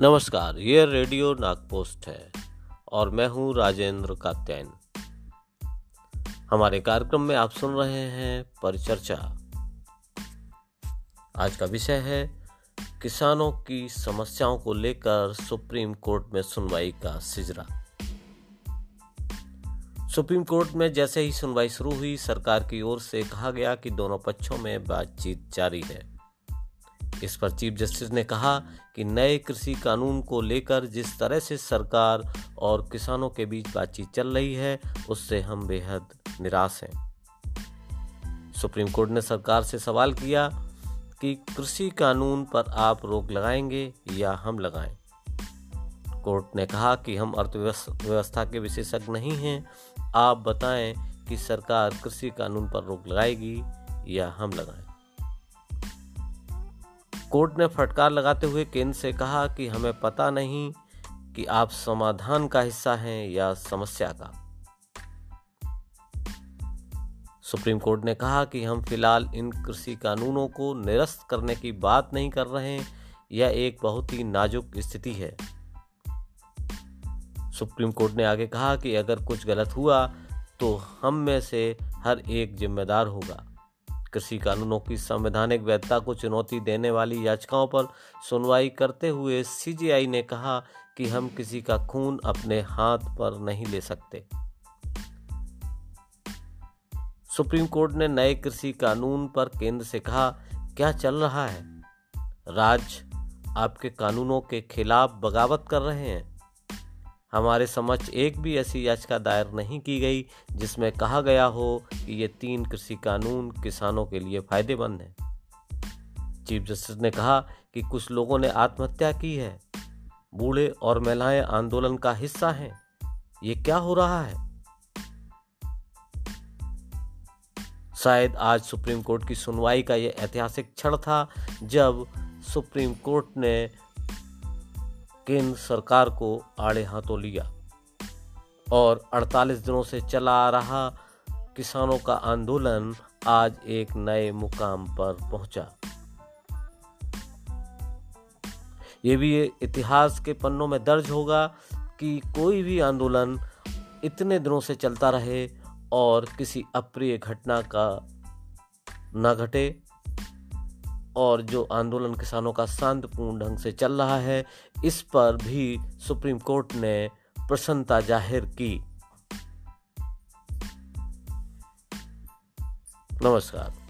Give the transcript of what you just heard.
नमस्कार, ये रेडियो नागपोस्ट है और मैं हूँ राजेंद्र कात्यायन। हमारे कार्यक्रम में आप सुन रहे हैं परिचर्चा। आज का विषय है किसानों की समस्याओं को लेकर सुप्रीम कोर्ट में सुनवाई का सिजरा। सुप्रीम कोर्ट में जैसे ही सुनवाई शुरू हुई, सरकार की ओर से कहा गया कि दोनों पक्षों में बातचीत जारी है। इस पर चीफ जस्टिस ने कहा कि नए कृषि कानून को लेकर जिस तरह से सरकार और किसानों के बीच बातचीत चल रही है, उससे हम बेहद निराश हैं। सुप्रीम कोर्ट ने सरकार से सवाल किया कि कृषि कानून पर आप रोक लगाएँगे या हम लगाएँ? कोर्ट ने कहा कि हम अर्थव्यवस्था के विशेषज्ञ नहीं हैं। आप बताएँ कि सरकार कृषि कानून पर रोक लगाएगी या हम लगाएँ? कोर्ट ने फटकार लगाते हुए केंद्र से कहा कि हमें पता नहीं कि आप समाधान का हिस्सा हैं या समस्या का। सुप्रीम कोर्ट ने कहा कि हम फ़िलहाल इन कृषि कानूनों को निरस्त करने की बात नहीं कर रहे हैं, यह एक बहुत ही नाजुक स्थिति है। सुप्रीम कोर्ट ने आगे कहा कि अगर कुछ गलत हुआ तो हम में से हर एक जिम्मेदार होगा। कृषि कानूनों की संवैधानिक वैधता को चुनौती देने वाली याचिकाओं पर सुनवाई करते हुए सीजीआई ने कहा कि हम किसी का खून अपने हाथ पर नहीं ले सकते। सुप्रीम कोर्ट ने नए कृषि कानून पर केंद्र से कहा, क्या चल रहा है? राज्य आपके कानूनों के खिलाफ बगावत कर रहे हैं। हमारे समक्ष एक भी ऐसी याचिका दायर नहीं की गई जिसमें कहा गया हो कि ये तीन कृषि कानून किसानों के लिए फ़ायदेमंद हैं। चीफ जस्टिस ने कहा कि कुछ लोगों ने आत्महत्या की है। बूढ़े और महिलाएँ आंदोलन का हिस्सा हैं। ये क्या हो रहा है? शायद आज सुप्रीम कोर्ट की सुनवाई का यह ऐतिहासिक क्षण था जब सुप्रीम कोर्ट ने केंद्र सरकार को आड़े हाथों लिया और 48 दिनों से चला आ रहा किसानों का आंदोलन आज एक नए मुकाम पर पहुँचा। ये भी इतिहास के पन्नों में दर्ज होगा कि कोई भी आंदोलन इतने दिनों से चलता रहे और किसी अप्रिय घटना का न घटे। और जो आंदोलन किसानों का शांतिपूर्ण ढंग से चल रहा है, इस पर भी सुप्रीम कोर्ट ने प्रसन्नता ज़ाहिर की। नमस्कार।